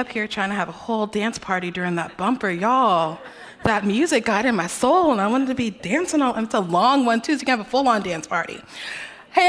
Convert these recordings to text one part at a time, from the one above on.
Up here trying to have a whole dance party during that bumper, y'all. That music got in my soul, and I wanted to be dancing all. It's a long one too, so you can have a full-on dance party.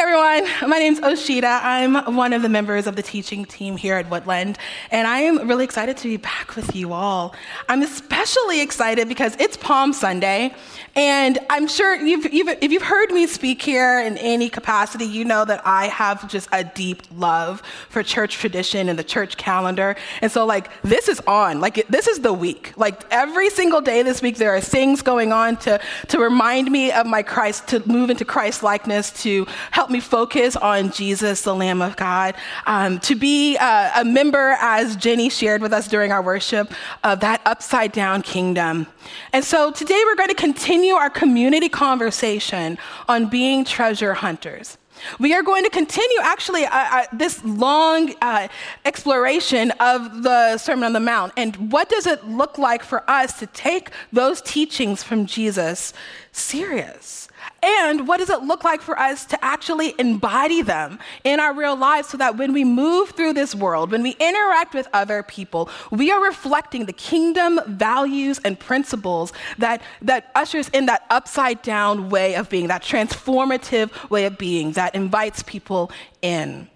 Everyone, my name's Osheta. I'm one of the members of the teaching team here at Woodland, and I am really excited to be back with you all. I'm especially excited because it's Palm Sunday, and I'm sure you've, you've, if you've heard me speak here in any capacity, you know that I have just a deep love for church tradition and the church calendar. And so, like, this is on. Like, this is the week. Like, every single day this week, there are things going on to, to remind me of my Christ, to move into Christ likeness, to help me focus on Jesus, the Lamb of God, um, to be uh, a member, as Jenny shared with us during our worship, of that upside down kingdom. And so, today we're going to continue our community conversation on being treasure hunters. We are going to continue actually uh, uh, this long uh, exploration of the Sermon on the Mount and what does it look like for us to take those teachings from Jesus serious. And what does it look like for us to actually embody them in our real lives so that when we move through this world, when we interact with other people, we are reflecting the kingdom values and principles that, that ushers in that upside down way of being, that transformative way of being that invites people in.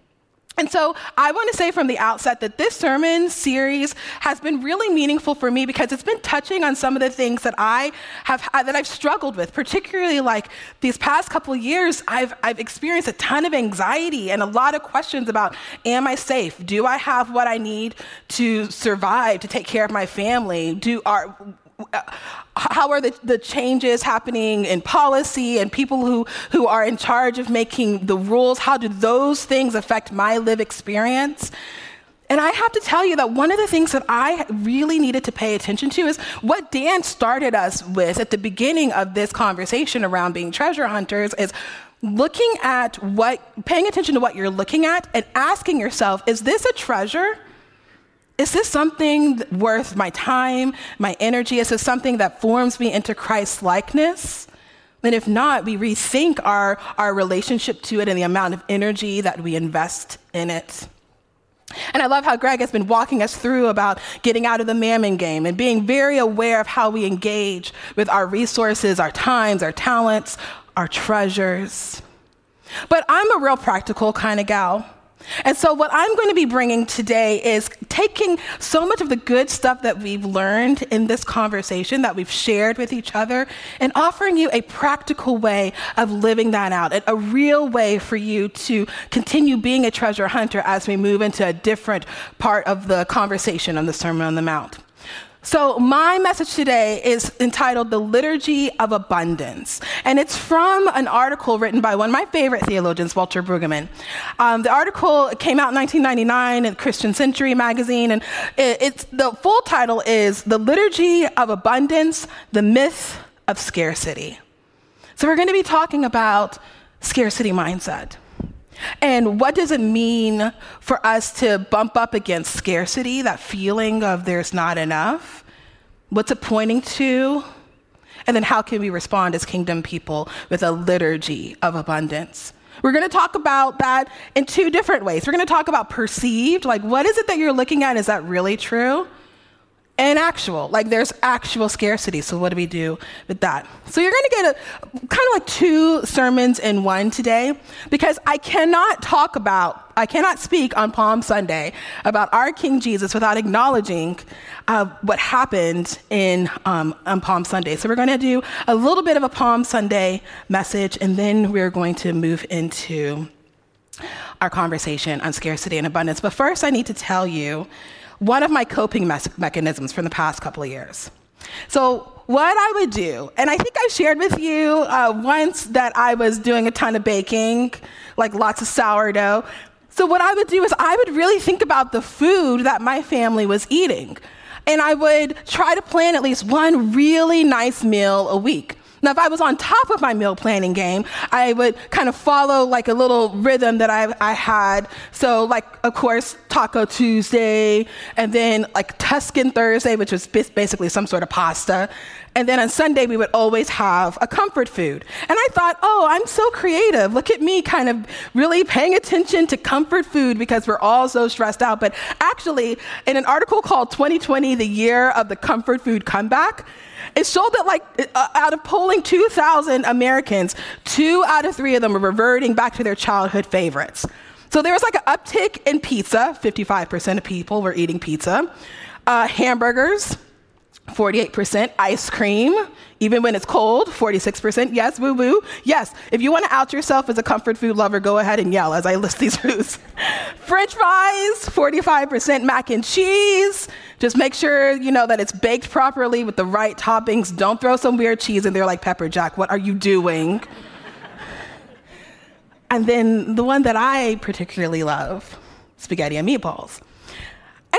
And so I want to say from the outset that this sermon series has been really meaningful for me because it's been touching on some of the things that I have uh, that I've struggled with, particularly like these past couple of years I've I've experienced a ton of anxiety and a lot of questions about am I safe? Do I have what I need to survive, to take care of my family? Do are how are the, the changes happening in policy and people who, who are in charge of making the rules? How do those things affect my live experience? And I have to tell you that one of the things that I really needed to pay attention to is what Dan started us with at the beginning of this conversation around being treasure hunters is looking at what, paying attention to what you're looking at and asking yourself, is this a treasure is this something worth my time, my energy? Is this something that forms me into Christ's likeness? And if not, we rethink our, our relationship to it and the amount of energy that we invest in it. And I love how Greg has been walking us through about getting out of the mammon game and being very aware of how we engage with our resources, our times, our talents, our treasures. But I'm a real practical kind of gal. And so, what I'm going to be bringing today is taking so much of the good stuff that we've learned in this conversation, that we've shared with each other, and offering you a practical way of living that out, a real way for you to continue being a treasure hunter as we move into a different part of the conversation on the Sermon on the Mount. So, my message today is entitled The Liturgy of Abundance. And it's from an article written by one of my favorite theologians, Walter Brueggemann. Um, the article came out in 1999 in Christian Century magazine. And it, it's, the full title is The Liturgy of Abundance The Myth of Scarcity. So, we're going to be talking about scarcity mindset. And what does it mean for us to bump up against scarcity, that feeling of there's not enough? What's it pointing to? And then how can we respond as kingdom people with a liturgy of abundance? We're going to talk about that in two different ways. We're going to talk about perceived, like what is it that you're looking at? Is that really true? And actual. Like there's actual scarcity. So what do we do with that? So you're going to get a kind of like two sermons in one today because I cannot talk about, I cannot speak on Palm Sunday about our King Jesus without acknowledging uh, what happened in um, on Palm Sunday. So we're going to do a little bit of a Palm Sunday message, and then we're going to move into our conversation on scarcity and abundance. But first, I need to tell you one of my coping me- mechanisms from the past couple of years. So, what I would do, and I think I shared with you uh, once that I was doing a ton of baking, like lots of sourdough. So, what I would do is I would really think about the food that my family was eating. And I would try to plan at least one really nice meal a week. Now, if I was on top of my meal planning game, I would kind of follow like a little rhythm that I, I had. So, like, of course, Taco Tuesday, and then like Tuscan Thursday, which was basically some sort of pasta. And then on Sunday, we would always have a comfort food. And I thought, oh, I'm so creative. Look at me kind of really paying attention to comfort food because we're all so stressed out. But actually, in an article called 2020, the year of the comfort food comeback, it showed that, like, uh, out of polling 2,000 Americans, two out of three of them are reverting back to their childhood favorites. So there was like an uptick in pizza. 55% of people were eating pizza. Uh, hamburgers, 48% ice cream, even when it's cold, 46%. Yes, woo woo. Yes, if you want to out yourself as a comfort food lover, go ahead and yell as I list these foods. French fries, 45% mac and cheese. Just make sure you know that it's baked properly with the right toppings. Don't throw some weird cheese in there like pepper jack. What are you doing? and then the one that I particularly love, spaghetti and meatballs.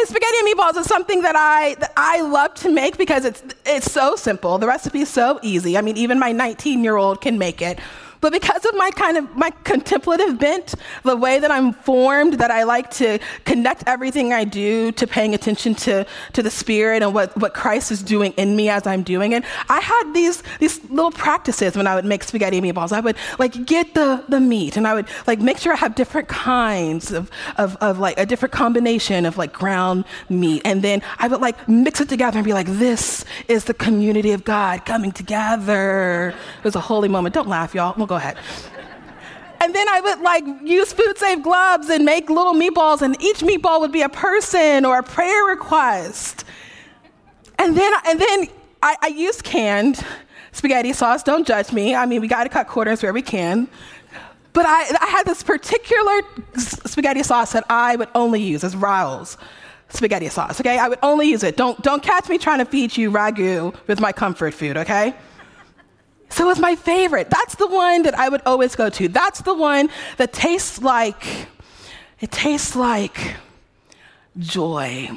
Spaghetti and meatballs is something that I, that I love to make because it's, it's so simple. The recipe is so easy. I mean, even my 19 year old can make it. But because of my kind of my contemplative bent, the way that I'm formed, that I like to connect everything I do to paying attention to, to the spirit and what, what Christ is doing in me as I'm doing it, I had these, these little practices when I would make spaghetti meatballs. I would like get the, the meat and I would like make sure I have different kinds of, of, of like a different combination of like ground meat. And then I would like mix it together and be like, this is the community of God coming together. It was a holy moment. Don't laugh, y'all go ahead. And then I would like use food safe gloves and make little meatballs, and each meatball would be a person or a prayer request. And then, and then I, I used canned spaghetti sauce. Don't judge me. I mean, we got to cut corners where we can. But I, I had this particular spaghetti sauce that I would only use as Rao's spaghetti sauce. Okay, I would only use it. Don't don't catch me trying to feed you ragu with my comfort food. Okay. So it's my favorite. That's the one that I would always go to. That's the one that tastes like, it tastes like joy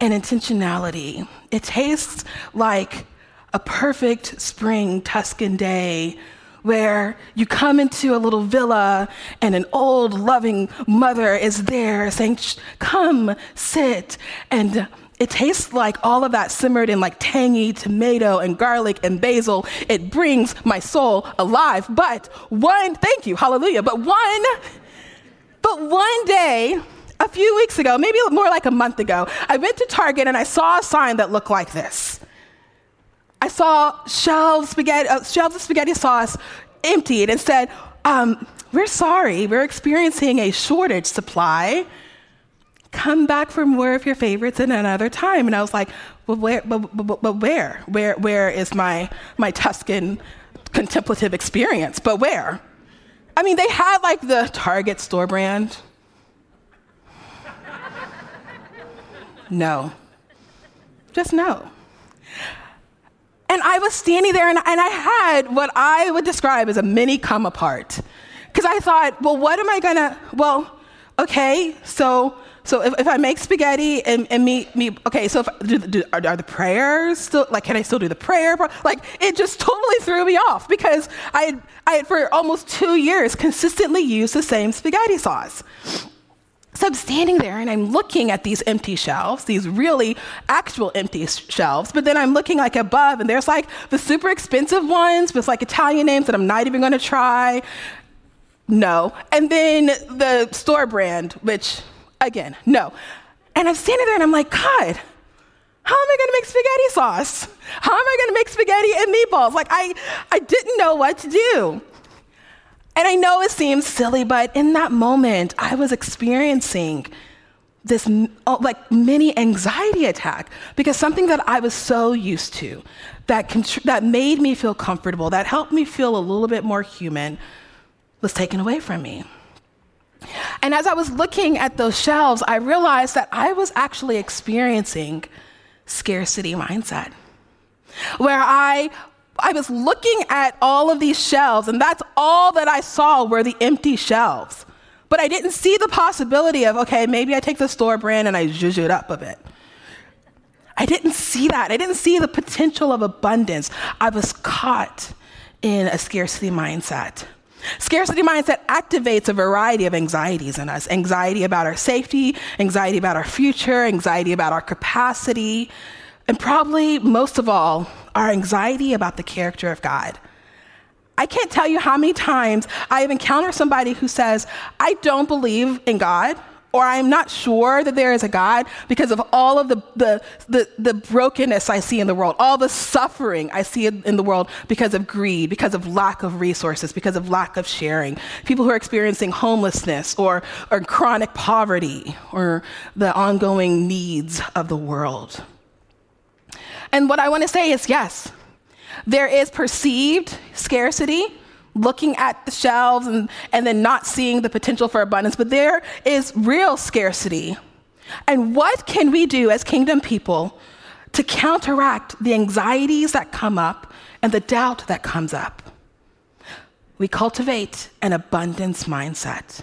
and intentionality. It tastes like a perfect spring Tuscan day where you come into a little villa and an old loving mother is there saying, Come, sit, and it tastes like all of that simmered in like tangy tomato and garlic and basil. It brings my soul alive. But one, thank you, hallelujah. But one, but one day, a few weeks ago, maybe more like a month ago, I went to Target and I saw a sign that looked like this. I saw shelves, spaghetti, uh, shelves of spaghetti sauce emptied and said, um, We're sorry, we're experiencing a shortage supply come back for more of your favorites at another time. And I was like, well, where, but, but, but where? Where, where is my, my Tuscan contemplative experience? But where? I mean, they had like the Target store brand. No. Just no. And I was standing there and, and I had what I would describe as a mini come apart. Because I thought, well, what am I gonna, well, okay, so so if, if I make spaghetti and, and meat, meat, okay, so if, do, do, are, are, the prayers still, like, can I still do the prayer? Like, it just totally threw me off because I had, I had for almost two years consistently used the same spaghetti sauce. So I'm standing there and I'm looking at these empty shelves, these really actual empty shelves, but then I'm looking like above and there's like the super expensive ones with like Italian names that I'm not even gonna try. No. And then the store brand, which again, no. And I'm standing there and I'm like, God, how am I to make spaghetti sauce? How am I to make spaghetti and meatballs? Like, I, I didn't know what to do. And I know it seems silly, but in that moment, I was experiencing this oh, like mini anxiety attack because something that I was so used to that, contr- that made me feel comfortable, that helped me feel a little bit more human, was taken away from me. And as I was looking at those shelves, I realized that I was actually experiencing scarcity mindset, where I I was looking at all of these shelves, and that's all that I saw were the empty shelves. But I didn't see the possibility of, okay, maybe I take the store brand and I zhuzh it up a bit. I didn't see that. I didn't see the potential of abundance. I was caught in a scarcity mindset. Scarcity mindset activates a variety of anxieties in us anxiety about our safety, anxiety about our future, anxiety about our capacity. and probably most of all, our anxiety about the character of God. I can't tell you how many times I have encountered somebody who says, I don't believe in God, or I'm not sure that there is a God because of all of the, the, the, the, brokenness I see in the world, all the suffering I see in the world because of greed, because of lack of resources, because of lack of sharing. People who are experiencing homelessness or, or chronic poverty or the ongoing needs of the world. And what I want to say is yes, there is perceived scarcity, looking at the shelves and, and then not seeing the potential for abundance, but there is real scarcity. And what can we do as kingdom people to counteract the anxieties that come up and the doubt that comes up? We cultivate an abundance mindset.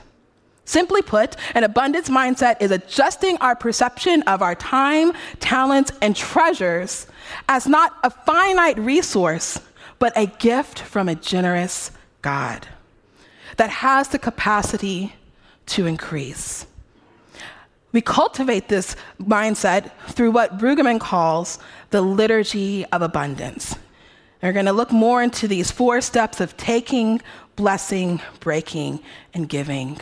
Simply put, an abundance mindset is adjusting our perception of our time, talents, and treasures as not a finite resource, but a gift from a generous God that has the capacity to increase. We cultivate this mindset through what Brueggemann calls the liturgy of abundance. And we're going to look more into these four steps of taking, blessing, breaking, and giving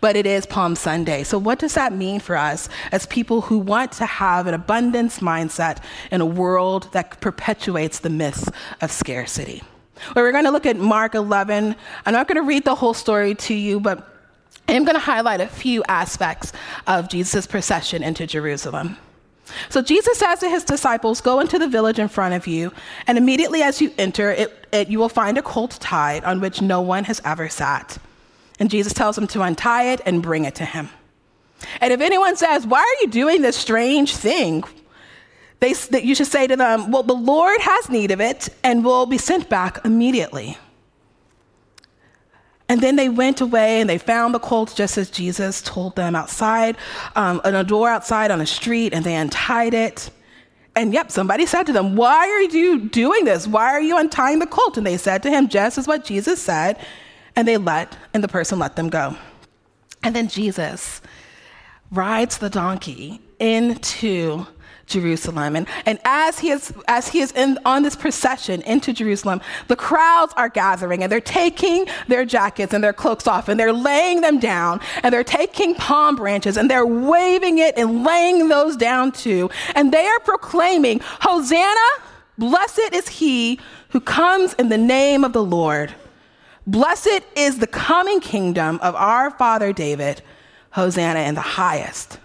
but it is Palm Sunday. So, what does that mean for us as people who want to have an abundance mindset in a world that perpetuates the myths of scarcity? Well, we're going to look at Mark 11. I'm not going to read the whole story to you, but I am going to highlight a few aspects of Jesus' procession into Jerusalem. So Jesus says to his disciples, Go into the village in front of you, and immediately as you enter it, it, you will find a colt tied on which no one has ever sat. And Jesus tells them to untie it and bring it to him. And if anyone says, Why are you doing this strange thing? They, that you should say to them, Well, the Lord has need of it and will be sent back immediately. And then they went away and they found the colt just as Jesus told them outside, um, on a door outside on a street, and they untied it. And yep, somebody said to them, Why are you doing this? Why are you untying the colt? And they said to him, just as what Jesus said. And they let, and the person let them go. And then Jesus rides the donkey into Jerusalem. And, and as he is, as he is in, on this procession into Jerusalem, the crowds are gathering and they're taking their jackets and their cloaks off and they're laying them down and they're taking palm branches and they're waving it and laying those down too. And they are proclaiming, Hosanna, blessed is he who comes in the name of the Lord. Blessed is the coming kingdom of our father David. Hosanna in the highest.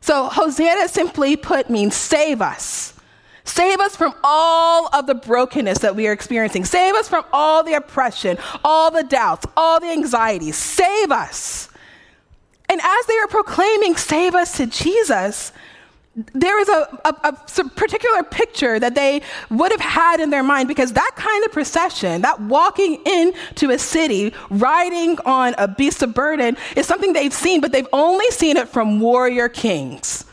So, Hosanna simply put means save us. Save us from all of the brokenness that we are experiencing. Save us from all the oppression, all the doubts, all the anxieties. Save us. And as they are proclaiming, Save us to Jesus, there is a, a, a, particular picture that they would have had in their mind because that kind of procession, that walking into a city, riding on a beast of burden, is something they've seen, but they've only seen it from warrior kings,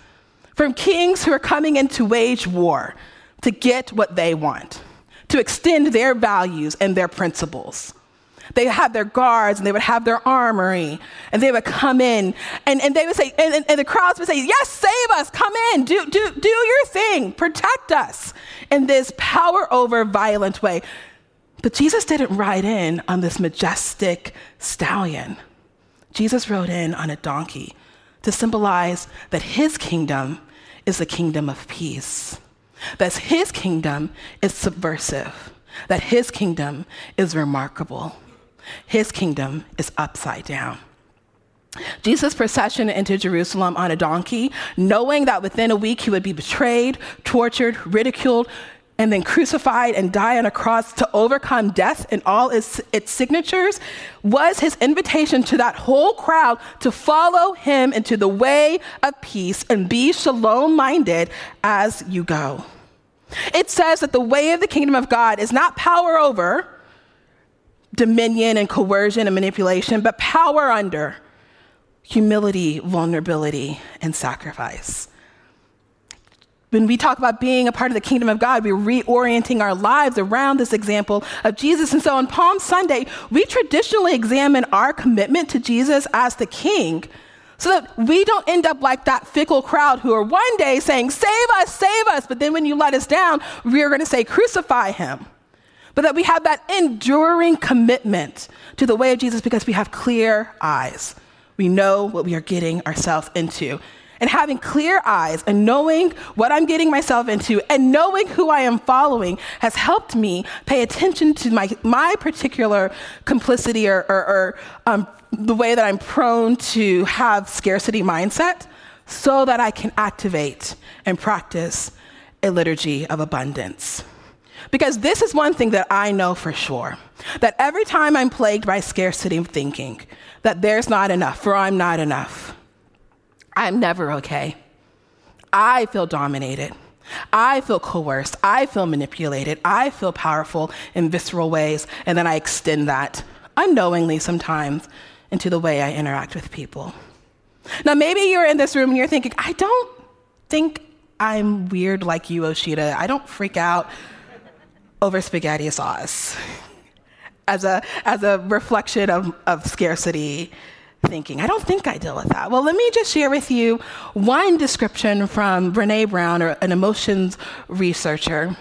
from kings who are coming in to wage war to get what they want, to extend their values and their principles. They have their guards and they would have their armory and they would come in. And, and they would say, and, and the crowds would say, Yes, save us, come in, do, do, do your thing, protect us. In this power over violent way. But Jesus didn't ride in on this majestic stallion. Jesus rode in on a donkey to symbolize that his kingdom is the kingdom of peace, that his kingdom is subversive, that his kingdom is remarkable. His kingdom is upside down. Jesus' procession into Jerusalem on a donkey, knowing that within a week he would be betrayed, tortured, ridiculed, and then crucified and die on a cross to overcome death and all its, its signatures, was his invitation to that whole crowd to follow him into the way of peace and be shalom minded as you go. It says that the way of the kingdom of God is not power over, dominion and coercion and manipulation, but power under humility, vulnerability, and sacrifice. When we talk about being a part of the kingdom of God, we're reorienting our lives around this example of Jesus. And so on Palm Sunday, we traditionally examine our commitment to Jesus as the king So that we don't end up like that fickle crowd who are one day saying, Save us, save us, but then when you let us down, we're going to say, Crucify him. But that we have that enduring commitment to the way of Jesus because we have clear eyes. We know what we are getting ourselves into and having clear eyes and knowing what I'm getting myself into and knowing who I am following has helped me pay attention to my, my particular complicity or, or, or um, the way that I'm prone to have scarcity mindset so that I can activate and practice a liturgy of abundance. Because this is one thing that I know for sure that every time I'm plagued by scarcity thinking, that there's not enough or I'm not enough I'm never okay. I feel dominated. I feel coerced. I feel manipulated. I feel powerful in visceral ways. And then I extend that unknowingly sometimes into the way I interact with people. Now, maybe you're in this room and you're thinking, I don't think I'm weird like you, Osheta. I don't freak out over spaghetti sauce as a, as a reflection of, of scarcity thinking. I don't think I deal with that. Well, let me just share with you one description from Brene Brown, an emotions researcher,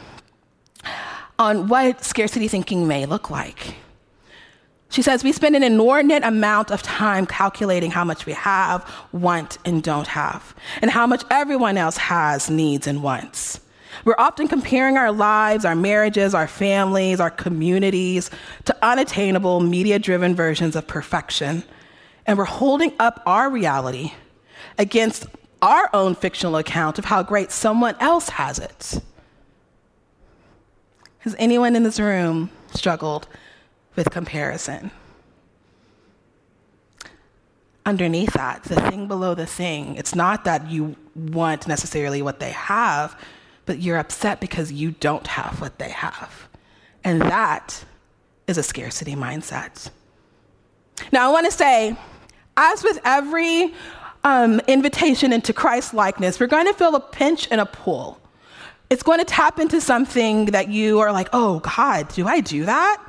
on what scarcity thinking may look like. She says, We spend an inordinate amount of time calculating how much we have, want, and don't have, and how much everyone else has, needs, and wants. We're often comparing our lives, our marriages, our families, our communities to unattainable, media driven versions of perfection and we're holding up our reality against our own fictional account of how great someone else has it. Has anyone in this room struggled with comparison? Underneath that, the thing below the thing, it's not that you want necessarily what they have, but you're upset because you don't have what they have. And that is a scarcity mindset. Now, I want to say, as with every um, invitation into Christ likeness, we're going to feel a pinch and a pull. It's going to tap into something that you are like, oh, God, do I do that?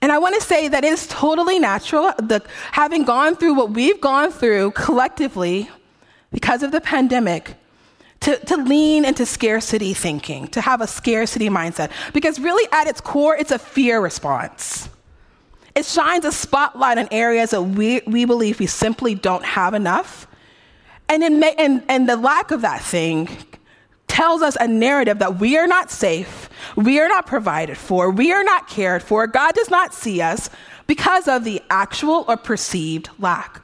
And I want to say that it's totally natural, the, having gone through what we've gone through collectively because of the pandemic, to, to lean into scarcity thinking, to have a scarcity mindset. Because really, at its core, it's a fear response. It shines a spotlight on areas that we, we believe we simply don't have enough. And, may, and, and the lack of that thing tells us a narrative that we are not safe, we are not provided for, we are not cared for, God does not see us because of the actual or perceived lack.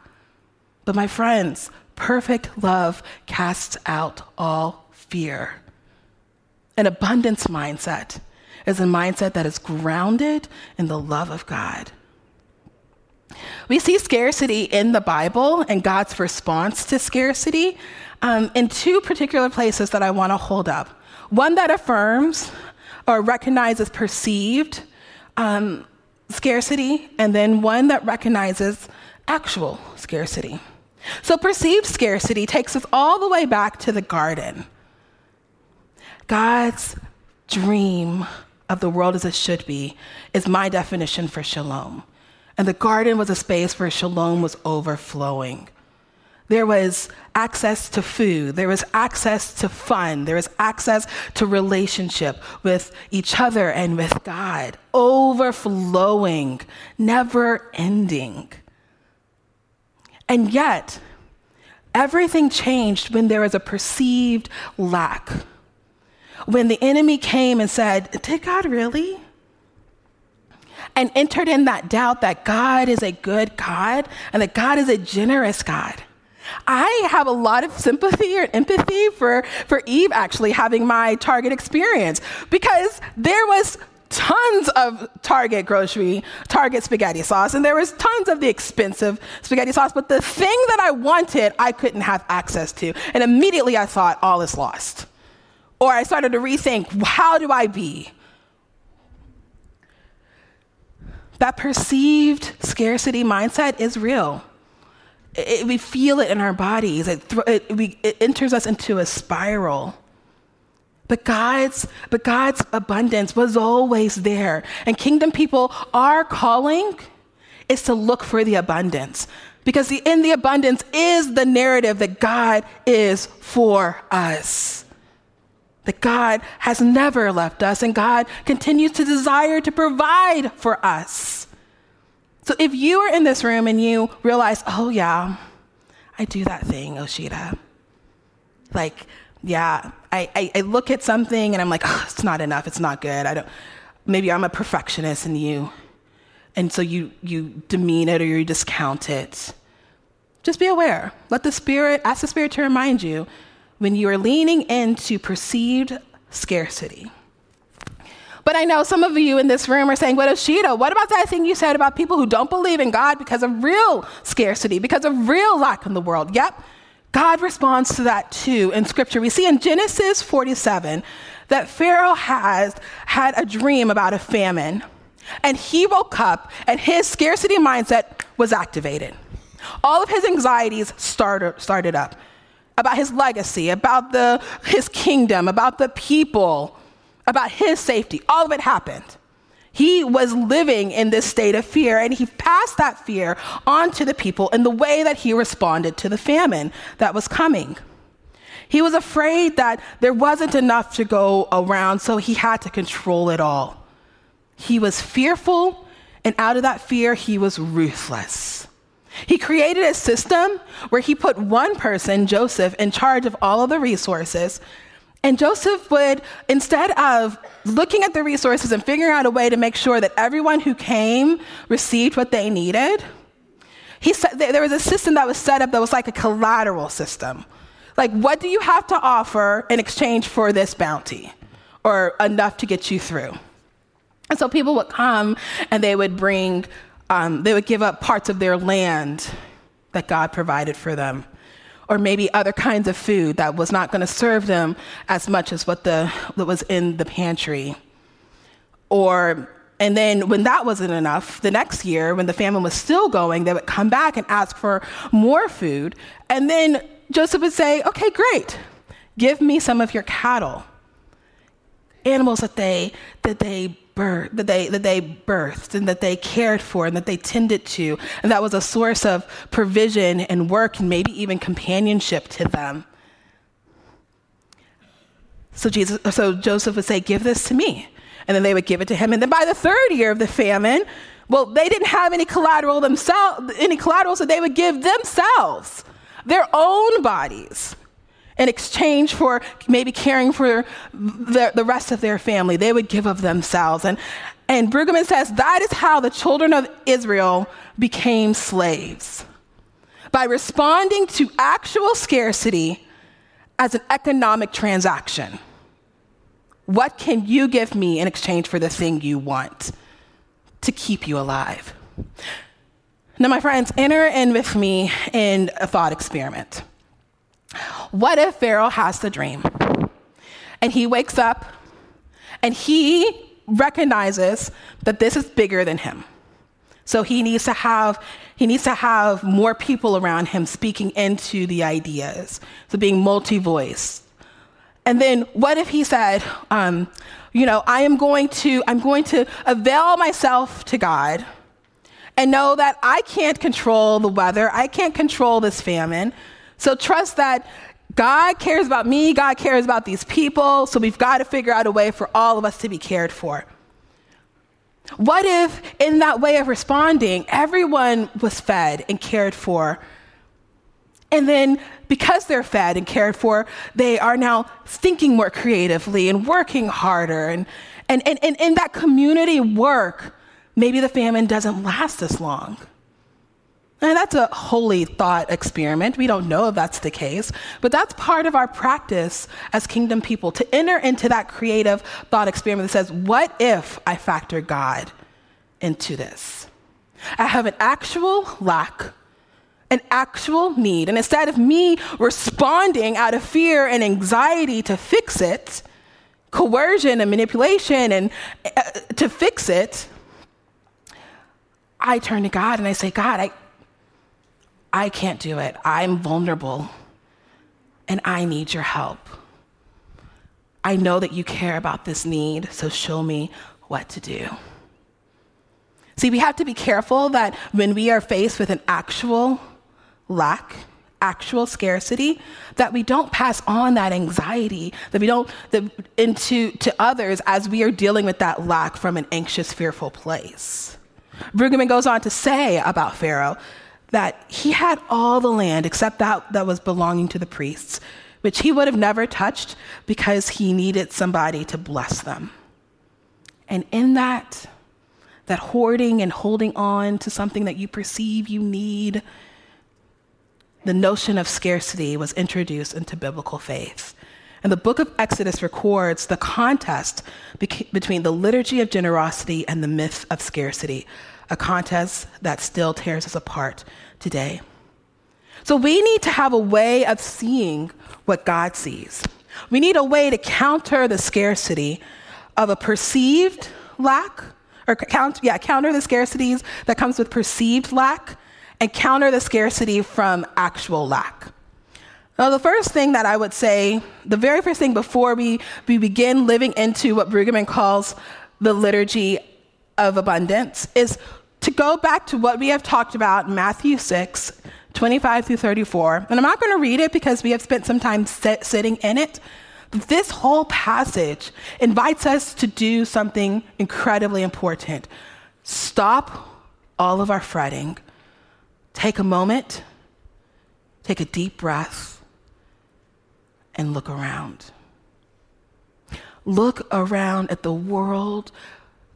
But my friends, perfect love casts out all fear. An abundance mindset is a mindset that is grounded in the love of God. We see scarcity in the Bible and God's response to scarcity um, in two particular places that I want to hold up. One that affirms or recognizes perceived um, scarcity, and then one that recognizes actual scarcity. So, perceived scarcity takes us all the way back to the garden. God's dream of the world as it should be is my definition for shalom. And the garden was a space where shalom was overflowing. There was access to food, there was access to fun, there was access to relationship with each other and with God, overflowing, never ending. And yet, everything changed when there was a perceived lack. When the enemy came and said, Did God really? and entered in that doubt that God is a good God and that God is a generous God. I have a lot of sympathy or empathy for, for Eve actually having my Target experience because there was tons of Target grocery, Target spaghetti sauce, and there was tons of the expensive spaghetti sauce, but the thing that I wanted, I couldn't have access to. And immediately I thought, all is lost. Or I started to rethink, how do I be? That perceived scarcity mindset is real. It, we feel it in our bodies, it, it, we, it enters us into a spiral. But God's, but God's abundance was always there. And kingdom people, our calling is to look for the abundance. Because the, in the abundance is the narrative that God is for us. That God has never left us and God continues to desire to provide for us. So if you are in this room and you realize, oh, yeah, I do that thing, Osheta. Like, yeah, I, I, I look at something and I'm like, oh, it's not enough, it's not good. I don't, maybe I'm a perfectionist and you, and so you, you demean it or you discount it. Just be aware. Let the Spirit, ask the Spirit to remind you when you are leaning into perceived scarcity. But I know some of you in this room are saying, What Osheta, what about that thing you said about people who don't believe in God because of real scarcity, because of real lack in the world? Yep, God responds to that too in Scripture. We see in Genesis 47 that Pharaoh has had a dream about a famine, and he woke up and his scarcity mindset was activated. All of his anxieties started, started up about his legacy, about the, his kingdom, about the people, about his safety. All of it happened. He was living in this state of fear, and he passed that fear on to the people in the way that he responded to the famine that was coming. He was afraid that there wasn't enough to go around, so he had to control it all. He was fearful, and out of that fear, he was ruthless. He created a system where he put one person, Joseph, in charge of all of the resources. And Joseph would, instead of looking at the resources and figuring out a way to make sure that everyone who came received what they needed, he said there was a system that was set up that was like a collateral system. Like, what do you have to offer in exchange for this bounty or enough to get you through? And so people would come and they would bring um, they would give up parts of their land that God provided for them, or maybe other kinds of food that was not going to serve them as much as what, the, what was in the pantry. Or, and then when that wasn't enough, the next year, when the famine was still going, they would come back and ask for more food. And then Joseph would say, Okay, great, give me some of your cattle animals that they that they birth, that they, that they birthed and that they cared for and that they tended to. And that was a source of provision and work and maybe even companionship to them. So, Jesus, so Joseph would say, Give this to me. And then they would give it to him. And then by the third year of the famine, well, they didn't have any collateral themselves, any collateral, so they would give themselves their own bodies in exchange for maybe caring for the, the rest of their family. They would give of themselves. And, and Brueggemann says that is how the children of Israel became slaves by responding to actual scarcity as an economic transaction. What can you give me in exchange for the thing you want to keep you alive? Now, my friends, enter in with me in a thought experiment. What if Pharaoh has the dream and he wakes up and he recognizes that this is bigger than him? So he needs to have he needs to have more people around him speaking into the ideas, so being multi-voice. And then what if he said, um, you know, I am going to I'm going to avail myself to God and know that I can't control the weather, I can't control this famine, so trust that God cares about me, God cares about these people, so we've got to figure out a way for all of us to be cared for. What if, in that way of responding, everyone was fed and cared for? And then, because they're fed and cared for, they are now thinking more creatively and working harder. And, and, and, and in that community work, maybe the famine doesn't last as long. And that's a holy thought experiment. We don't know if that's the case, but that's part of our practice as kingdom people to enter into that creative thought experiment that says, What if I factor God into this? I have an actual lack, an actual need. And instead of me responding out of fear and anxiety to fix it, coercion and manipulation and uh, to fix it, I turn to God and I say, God, I, I can't do it. I'm vulnerable and I need your help. I know that you care about this need, so show me what to do. See, we have to be careful that when we are faced with an actual lack, actual scarcity, that we don't pass on that anxiety, that we don't that into to others as we are dealing with that lack from an anxious, fearful place. Brueggemann goes on to say about Pharaoh that he had all the land except that that was belonging to the priests, which he would have never touched because he needed somebody to bless them. And in that, that hoarding and holding on to something that you perceive you need, the notion of scarcity was introduced into biblical faith. And the book of Exodus records the contest between the liturgy of generosity and the myth of scarcity, a contest that still tears us apart today. So we need to have a way of seeing what God sees. We need a way to counter the scarcity of a perceived lack, or count, yeah, counter the scarcities that comes with perceived lack, and counter the scarcity from actual lack. Now, the first thing that I would say, the very first thing before we, we begin living into what Brueggemann calls the liturgy of abundance, is to go back to what we have talked about in Matthew 6, 25 through 34. And I'm not going to read it because we have spent some time sit, sitting in it. This whole passage invites us to do something incredibly important. Stop all of our fretting. Take a moment, take a deep breath, and look around. Look around at the world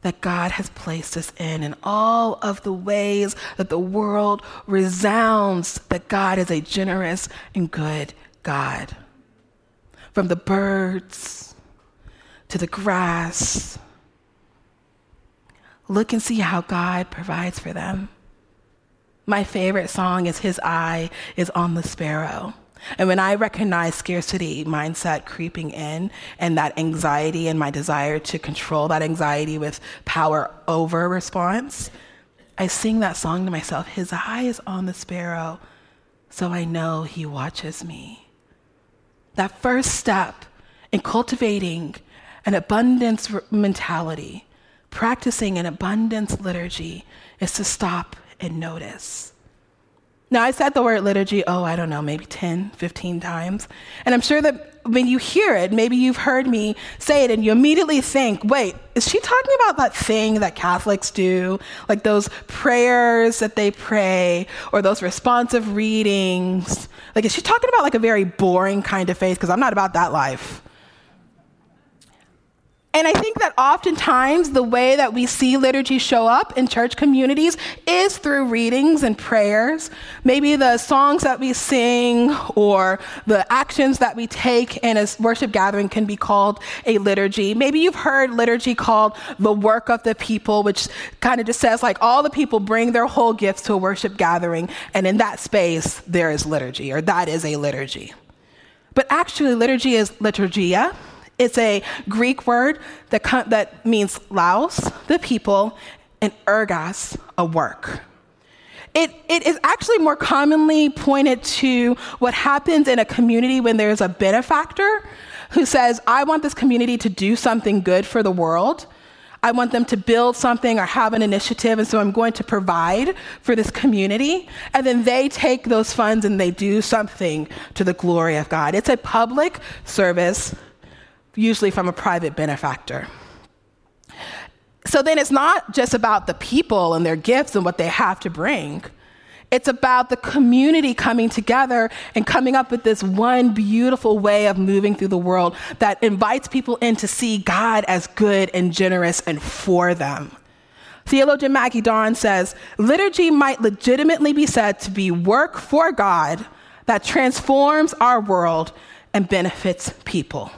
that God has placed us in and all of the ways that the world resounds that God is a generous and good God. From the birds to the grass, look and see how God provides for them. My favorite song is His Eye is on the Sparrow. And when I recognize scarcity mindset creeping in and that anxiety and my desire to control that anxiety with power over response, I sing that song to myself His eye is on the sparrow, so I know He watches me. That first step in cultivating an abundance mentality, practicing an abundance liturgy, is to stop and notice. Now, I said the word liturgy, oh, I don't know, maybe 10, 15 times. And I'm sure that when you hear it, maybe you've heard me say it and you immediately think, wait, is she talking about that thing that Catholics do? Like those prayers that they pray or those responsive readings? Like, is she talking about like a very boring kind of faith? Because I'm not about that life. And I think that oftentimes the way that we see liturgy show up in church communities is through readings and prayers. Maybe the songs that we sing or the actions that we take in a worship gathering can be called a liturgy. Maybe you've heard liturgy called the work of the people, which kind of just says like all the people bring their whole gifts to a worship gathering, and in that space, there is liturgy, or that is a liturgy. But actually, liturgy is liturgia it's a Greek word that, that means laos, the people, and ergos, a work. It, it is actually more commonly pointed to what happens in a community when there's a benefactor who says, I want this community to do something good for the world. I want them to build something or have an initiative, and so I'm going to provide for this community. And then they take those funds and they do something to the glory of God. It's a public service usually from a private benefactor. So then it's not just about the people and their gifts and what they have to bring. It's about the community coming together and coming up with this one beautiful way of moving through the world that invites people in to see God as good and generous and for them. Theologian Maggi Dawn says liturgy might legitimately be said to be work for God that transforms our world and benefits people.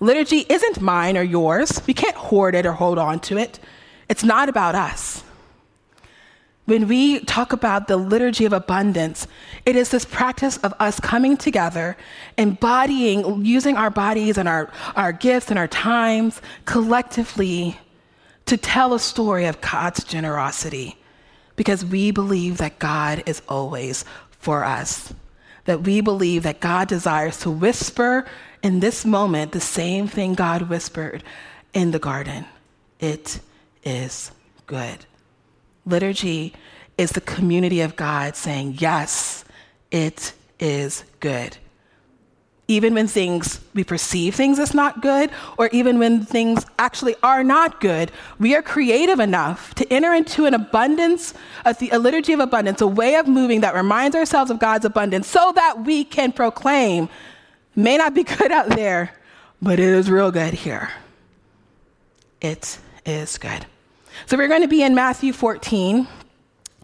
Liturgy isn't mine or yours. We can't hoard it or hold on to it. It's not about us. When we talk about the liturgy of abundance, it is this practice of us coming together, embodying, using our bodies and our, our gifts and our times collectively to tell a story of God's generosity because we believe that God is always for us, that we believe that God desires to whisper in this moment the same thing God whispered in the garden it is good. Liturgy is the community of God saying, Yes, it is good. Even when things, we perceive things as not good, or even when things actually are not good, we are creative enough to enter into an abundance, a, a liturgy of abundance, a way of moving that reminds ourselves of God's abundance so that we can proclaim, may not be good out there, but it is real good here. It is good. So we're going to be in Matthew 14.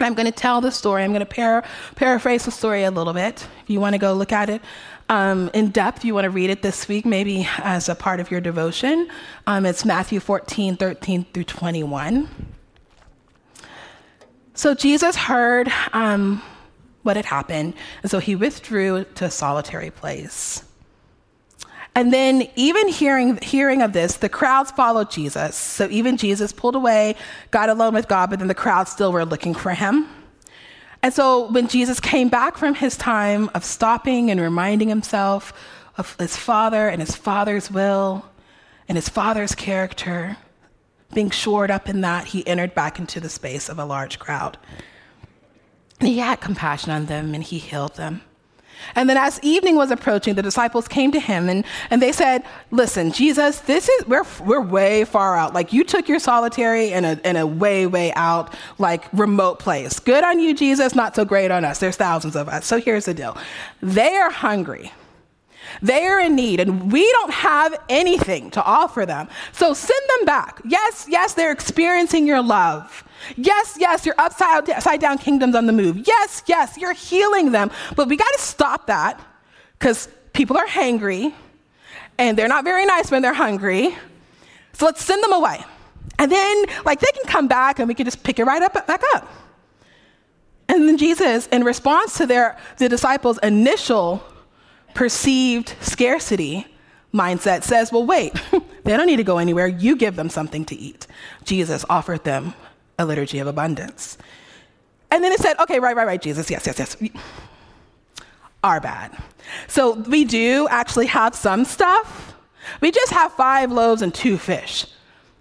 I'm going to tell the story. I'm going to para- paraphrase the story a little bit. If you want to go look at it um, in depth, you want to read it this week, maybe as a part of your devotion. Um, it's Matthew 14, 13 through 21. So Jesus heard um, what had happened, and so he withdrew to a solitary place. And then, even hearing, hearing of this, the crowds followed Jesus. So, even Jesus pulled away, got alone with God, but then the crowds still were looking for him. And so, when Jesus came back from his time of stopping and reminding himself of his Father and his Father's will and his Father's character, being shored up in that, he entered back into the space of a large crowd. And he had compassion on them and he healed them. And then as evening was approaching, the disciples came to him and, and they said, Listen, Jesus, this is we're we're way far out. Like you took your solitary in a in a way, way out, like remote place. Good on you, Jesus, not so great on us. There's thousands of us. So here's the deal. They are hungry. They are in need, and we don't have anything to offer them. So send them back. Yes, yes, they're experiencing your love. Yes, yes, upside, upside down kingdoms on the move. Yes, yes, you're healing them. But we got to stop that because people are hangry and they're not very nice when they're hungry. So let's send them away. And then, like, they can come back and we can just pick it right up, back up. And then Jesus, in response to their, the disciples' initial perceived scarcity mindset, says, Well, wait, they don't need to go anywhere. You give them something to eat. Jesus offered them a liturgy of abundance. And then it said, okay, right, right, right, Jesus, yes, yes, yes. Our bad. So we do actually have some stuff. We just have five loaves and two fish.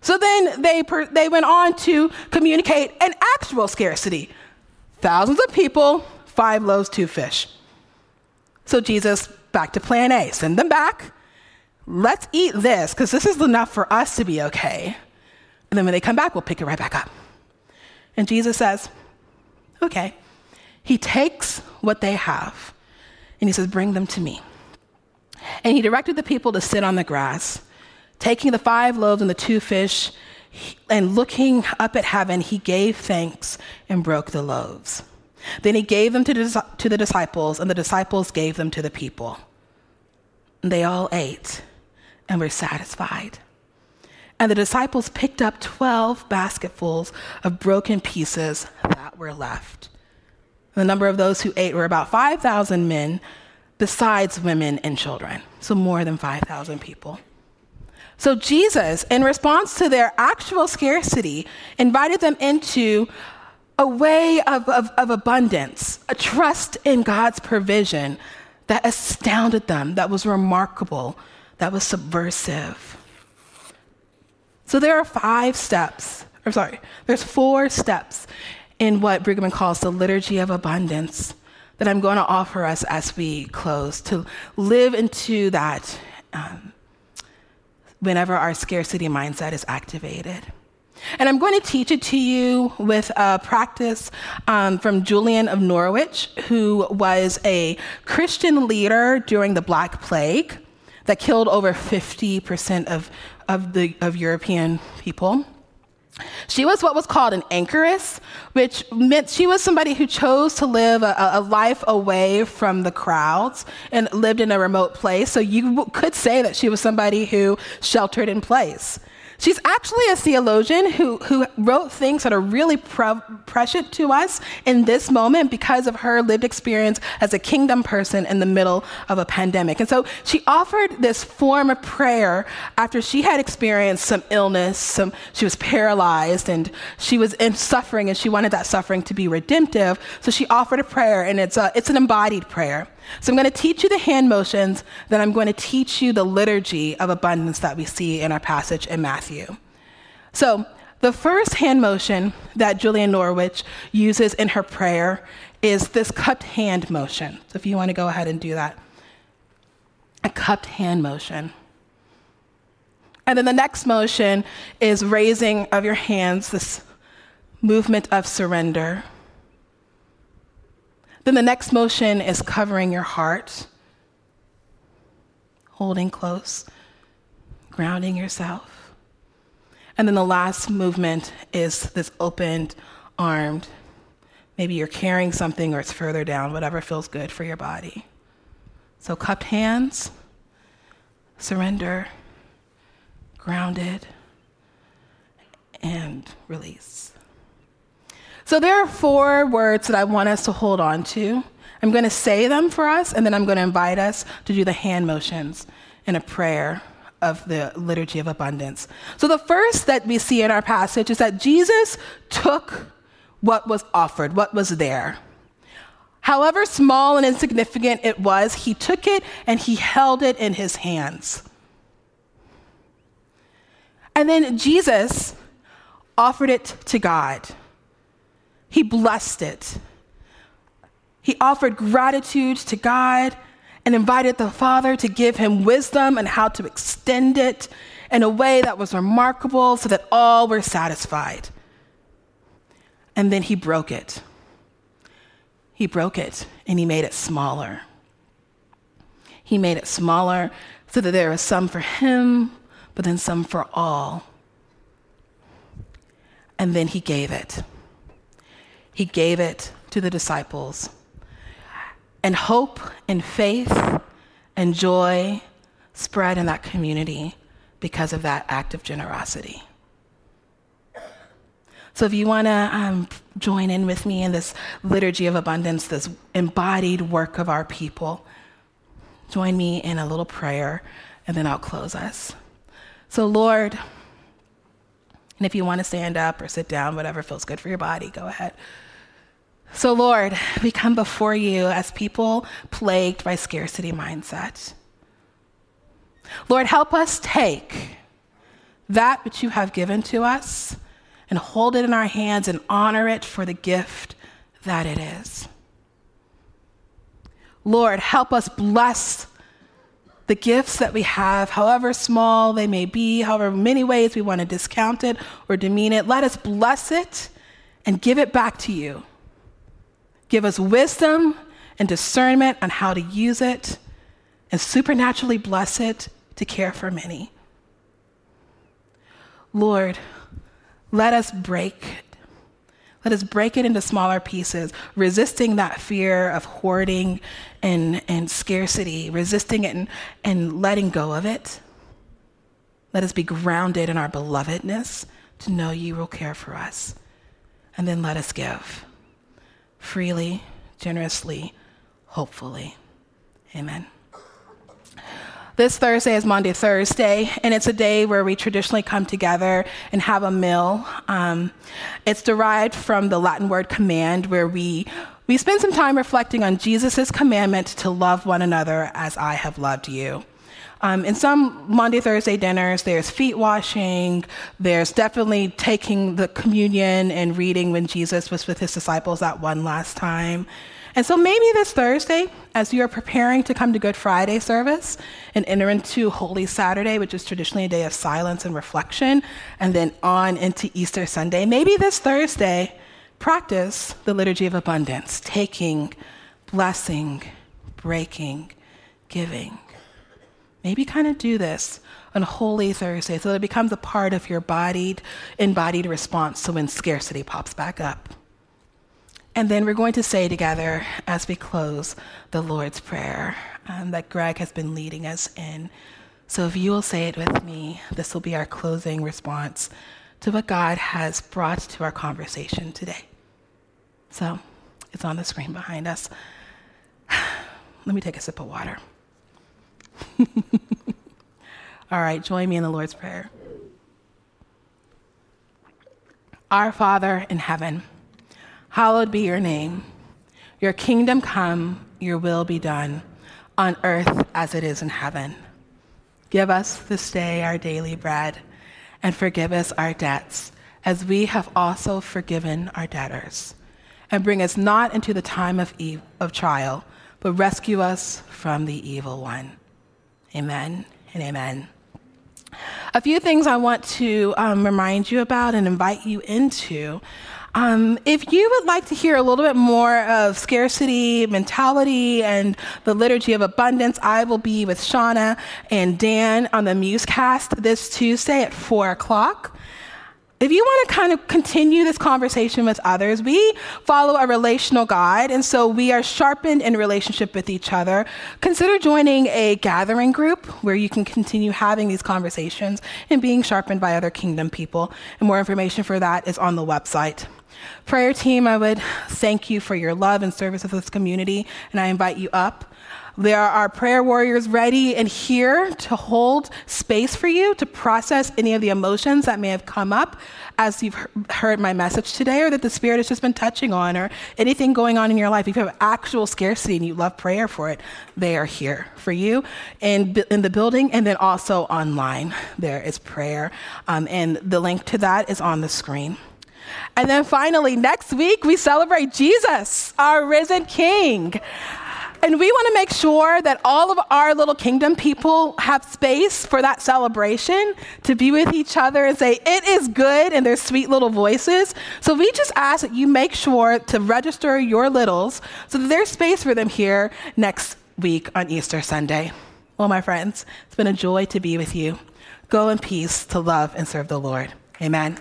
So then they, per, they went on to communicate an actual scarcity thousands of people, five loaves, two fish. So Jesus, back to plan A, send them back. Let's eat this, because this is enough for us to be okay. And then when they come back, we'll pick it right back up. And Jesus says, okay. He takes what they have and he says, bring them to me. And he directed the people to sit on the grass. Taking the five loaves and the two fish, and looking up at heaven, he gave thanks and broke the loaves. Then he gave them to the, to the disciples, and the disciples gave them to the people. They all ate and were satisfied. And the disciples picked up 12 basketfuls of broken pieces that were left. The number of those who ate were about 5,000 men, besides women and children. So more than 5,000 people. So Jesus, in response to their actual scarcity, invited them into a way of, of, of, abundance, a trust in God's provision that astounded them, that was remarkable, that was subversive. So there are five steps, or sorry, there's four steps in what Brueggemann calls the liturgy of abundance that I'm going to offer us as we close to live into that um, whenever our scarcity mindset is activated. And I'm going to teach it to you with a practice um, from Julian of Norwich, who was a Christian leader during the Black Plague that killed over 50% of of, the, of European people. She was what was called an anchoress, which meant she was somebody who chose to live a, a, life away from the crowds and lived in a remote place. So you could say that she was somebody who sheltered in place. She's actually a theologian who, who wrote things that are really pre- prescient to us in this moment because of her lived experience as a kingdom person in the middle of a pandemic. And so she offered this form of prayer after she had experienced some illness, some, she was paralyzed and she was in suffering and she wanted that suffering to be redemptive. So she offered a prayer and it's, a, it's an embodied prayer. So I'm going to teach you the hand motions, then I'm going to teach you the liturgy of abundance that we see in our passage in Matthew. So the first hand motion that Julian Norwich uses in her prayer is this cupped hand motion. So if you want to go ahead and do that, a cupped hand motion. And then the next motion is raising of your hands, this movement of surrender. Then the next motion is covering your heart, holding close, grounding yourself. And then the last movement is this opened, armed. Maybe you're carrying something or it's further down, whatever feels good for your body. So, cupped hands, surrender, grounded, and release. So there are four words that I want us to hold on to. I'm going to say them for us, and then I'm going to invite us to do the hand motions in a prayer of the liturgy of abundance. So the first that we see in our passage is that Jesus took what was offered, what was there. However small and insignificant it was, he took it and he held it in his hands. And then Jesus offered it to God. He blessed it. He offered gratitude to God and invited the Father to give him wisdom and how to extend it in a way that was remarkable so that all were satisfied. And then he broke it. He broke it and he made it smaller. He made it smaller so that there was some for him, but then some for all. And then he gave it. He gave it to the disciples. And hope and faith and joy spread in that community because of that act of generosity. So, if you want to um, join in with me in this liturgy of abundance, this embodied work of our people, join me in a little prayer, and then I'll close us. So, Lord, and if you want to stand up or sit down, whatever feels good for your body, go ahead. So, Lord, we come before you as people plagued by scarcity mindset. Lord, help us take that which you have given to us and hold it in our hands and honor it for the gift that it is. Lord, help us bless the gifts that we have, however small they may be, however many ways we want to discount it or demean it. Let us bless it and give it back to you. Give us wisdom and discernment on how to use it and supernaturally bless it to care for many. Lord, let us break. Let us break it into smaller pieces, resisting that fear of hoarding and, and scarcity, resisting it and, and letting go of it. Let us be grounded in our belovedness to know you will care for us. And then let us give freely, generously, hopefully. Amen. This Thursday is Maundy Thursday, and it's a day where we traditionally come together and have a meal. Um, it's derived from the Latin word command, where we, we spend some time reflecting on Jesus' commandment to love one another as I have loved you. Um, in some Maundy, Thursday dinners, there's feet washing, there's definitely taking the communion and reading when Jesus was with his disciples that one last time. And so maybe this Thursday, as you are preparing to come to Good Friday service and enter into Holy Saturday, which is traditionally a day of silence and reflection, and then on into Easter Sunday, maybe this Thursday, practice the liturgy of abundance, taking, blessing, breaking, giving. Maybe kind of do this on Holy Thursday so that it becomes a part of your bodied, embodied response so when scarcity pops back up. And then we're going to say together as we close the Lord's Prayer um, that Greg has been leading us in. So if you will say it with me, this will be our closing response to what God has brought to our conversation today. So it's on the screen behind us. Let me take a sip of water. All right, join me in the Lord's Prayer. Our Father in heaven, hallowed be your name. Your kingdom come, your will be done, on earth as it is in heaven. Give us this day our daily bread, and forgive us our debts, as we have also forgiven our debtors and bring us not into the time of, e- of trial, but rescue us from the evil one. Amen and amen. A few things I want to um, remind you about and invite you into. Um, if you would like to hear a little bit more of scarcity mentality and the liturgy of abundance, I will be with Shauna and Dan on the Musecast this Tuesday at 4 o'clock. If you want to kind of continue this conversation with others, we follow a relational guide, and so we are sharpened in relationship with each other. Consider joining a gathering group where you can continue having these conversations and being sharpened by other kingdom people. And more information for that is on the website. Prayer team, I would thank you for your love and service of this community, and I invite you up. There are our prayer warriors ready and here to hold space for you to process any of the emotions that may have come up as you've heard my message today, or that the Spirit has just been touching on, or anything going on in your life. If you have actual scarcity and you love prayer for it, they are here for you in, in the building and then also online. There is prayer, um, and the link to that is on the screen. And then finally, next week, we celebrate Jesus, our risen King. And we want to make sure that all of our little kingdom people have space for that celebration to be with each other and say, It is good, and their sweet little voices. So we just ask that you make sure to register your littles so that there's space for them here next week on Easter Sunday. Well, my friends, it's been a joy to be with you. Go in peace to love and serve the Lord. Amen.